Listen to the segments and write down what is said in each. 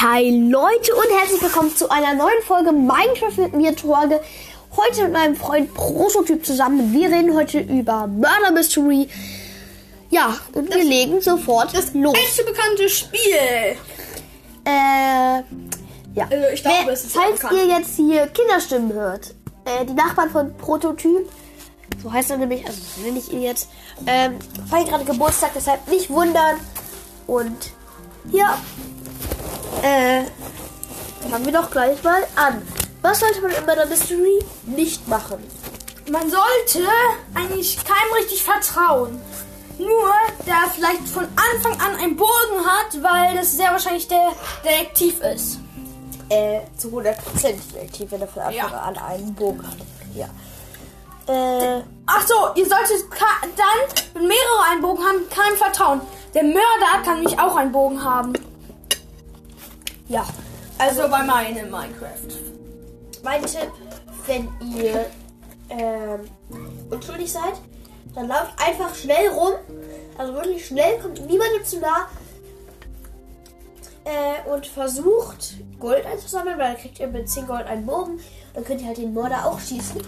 Hi Leute und herzlich willkommen zu einer neuen Folge Minecraft mit mir, Torge. Heute mit meinem Freund Prototyp zusammen. Wir reden heute über Murder Mystery. Ja, und wir legen sofort Das los. einzige bekannte Spiel. Äh, ja. Also ich glaube, Wer- es ist Falls ihr jetzt hier Kinderstimmen hört, äh, die Nachbarn von Prototyp, so heißt er nämlich, also so nenne ich ihn jetzt, ähm, feiern gerade Geburtstag, deshalb nicht wundern. Und ja, äh, fangen wir doch gleich mal an. Was sollte man in Murder Mystery nicht machen? Man sollte eigentlich keinem richtig vertrauen. Nur, der vielleicht von Anfang an einen Bogen hat, weil das sehr wahrscheinlich der Detektiv ist. Äh, zu 100% Detektiv, wenn er von Anfang Ja. an einen Bogen hat. Ja. Äh, Ach so, ihr solltet dann, wenn mehrere einen Bogen haben, keinem vertrauen. Der Mörder kann nämlich auch einen Bogen haben. Ja. Also bei meinem Minecraft. Mein Tipp, wenn ihr ähm, unschuldig seid, dann lauft einfach schnell rum. Also wirklich schnell, kommt niemandem zu nah. Äh, und versucht Gold einzusammeln, weil dann kriegt ihr mit 10 Gold einen Bogen. Dann könnt ihr halt den Mörder auch schießen.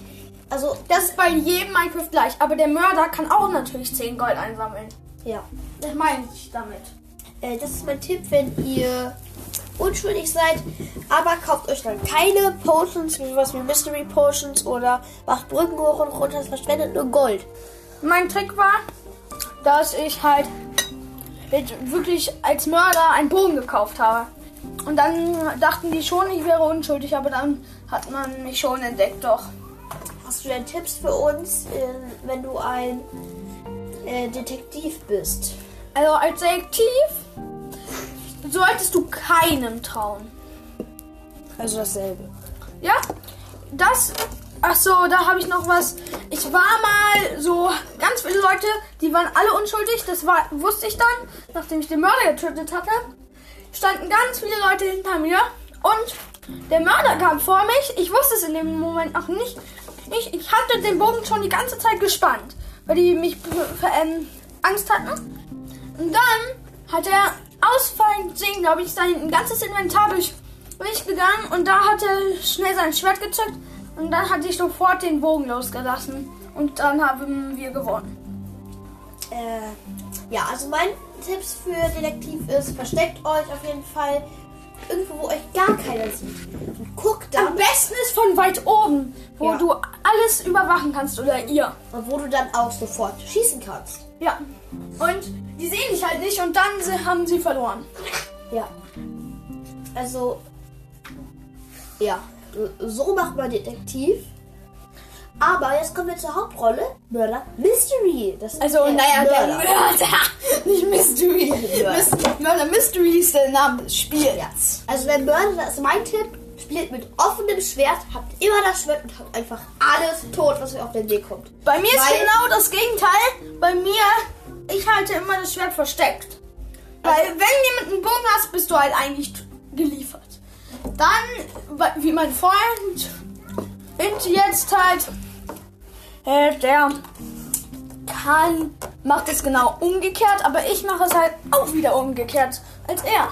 Also, Das ist bei jedem Minecraft gleich. Aber der Mörder kann auch natürlich 10 Gold einsammeln. ja. Das meine ich damit. Äh, das ist mein Tipp, wenn ihr unschuldig seid. Aber kauft euch dann keine Potions, wie was wie Mystery Potions oder macht Brücken hoch und runter. Das verschwendet nur Gold. Mein Trick war, dass ich halt wirklich als Mörder einen Bogen gekauft habe. Und dann dachten die schon, ich wäre unschuldig, aber dann hat man mich schon entdeckt, doch. Hast du denn Tipps für uns, äh, wenn du ein äh, Detektiv bist? Also als Detektiv solltest du keinem trauen. Also dasselbe. Ja, das. Ach so, da habe ich noch was. Ich war mal so ganz viele Leute, die waren alle unschuldig. Das war wusste ich dann, nachdem ich den Mörder getötet hatte. Standen ganz viele Leute hinter mir und der Mörder kam vor mich. Ich wusste es in dem Moment auch nicht. Ich, ich hatte den Bogen schon die ganze Zeit gespannt, weil die mich ähm, Angst hatten. Und dann hat er aus Versehen, glaube ich, sein ganzes Inventar durch, durchgegangen und da hat er schnell sein Schwert gezückt und dann hatte ich sofort den Bogen losgelassen und dann haben wir gewonnen. Äh, ja, also mein Tipps für Detektiv ist, versteckt euch auf jeden Fall irgendwo, wo euch gar keiner sieht. Und guckt Am dann, besten ist von weit oben, wo Ja. du alles überwachen kannst oder ihr. und wo du dann auch sofort schießen kannst. Ja. Und die sehen dich halt nicht und dann haben sie verloren. Ja. Also, ja, so macht man Detektiv. Aber jetzt kommen wir zur Hauptrolle. Mörder Mystery. Das ist Also, naja, der Mörder. Nicht Mystery. Mörder. Mys- Mörder Mystery ist der Name des Spiels. Ja. Also der Mörder, das ist mein Tipp, spielt mit offenem Schwert, habt immer das Schwert und habt einfach alles tot, was euch auf den Weg kommt. Bei mir ist Weil- genau das Gegenteil. Bei mir, ich halte immer das Schwert versteckt. Weil wenn du mit einem Bogen hast, bist du halt eigentlich geliefert. Dann, wie mein Freund, und jetzt halt, äh, der kann, macht es genau umgekehrt, aber ich mache es halt auch wieder umgekehrt als er.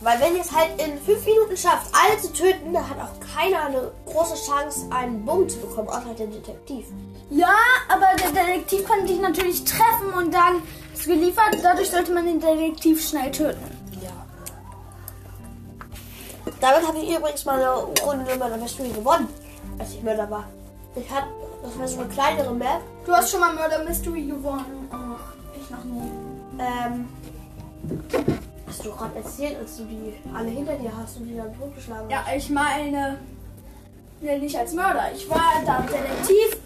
Weil wenn ihr es halt in fünf Minuten schafft, alle zu töten, dann hat auch keiner eine große Chance, einen Bogen zu bekommen, außer der Detektiv. Ja, aber der Detektiv kann dich natürlich treffen und dann ist geliefert. Dadurch sollte man den Detektiv schnell töten. Damit habe ich übrigens mal eine Runde Mörder Mystery gewonnen, als ich Mörder war. Ich hatte, das war so eine kleinere Map. Du hast schon mal Murder Mystery gewonnen. Oh, ich noch nie. Ähm, hast du gerade erzählt, als du die alle hinter dir hast und die dann totgeschlagen Ja, ich meine, ja, nicht als Mörder. Ich war da Detektiv.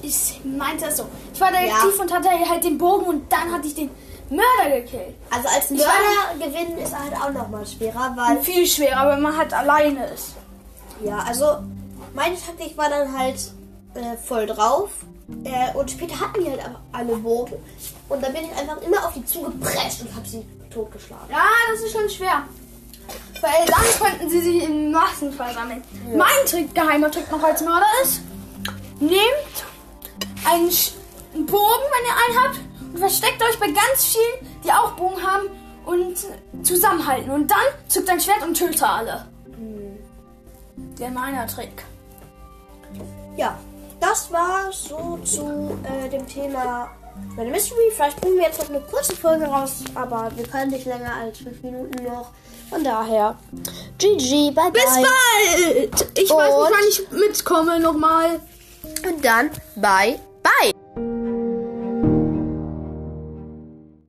Ich meinte es so. Ich war Detektiv Ja. und hatte halt den Bogen und dann hatte ich den Mörder gekillt. Also als Mörder gewinnen ist halt auch nochmal schwerer, weil Viel schwerer, wenn man halt alleine ist. ja, also meine Taktik war dann halt äh, voll drauf äh, und später hatten die halt auch alle Bogen und dann bin ich einfach immer auf die zugeprescht und habe sie totgeschlagen. Ja, das ist schon schwer. Weil dann könnten sie sich in Massen versammeln. Mein Trick, geheimer Trick noch als Mörder ist, nehmt einen, Sch- einen Bogen, wenn ihr einen habt, und versteckt euch bei ganz vielen, die auch Bogen haben und zusammenhalten. Und dann zückt dein Schwert und töte alle. Der meiner Trick. Ja, das war so zu äh, dem Thema meine Mystery. Vielleicht bringen wir jetzt noch eine kurze Folge raus, aber wir können nicht länger als fünf Minuten noch. Von daher, GG, bye bye. Bis bald! Ich weiß Und- nicht, wann ich mitkomme nochmal. Und dann, bye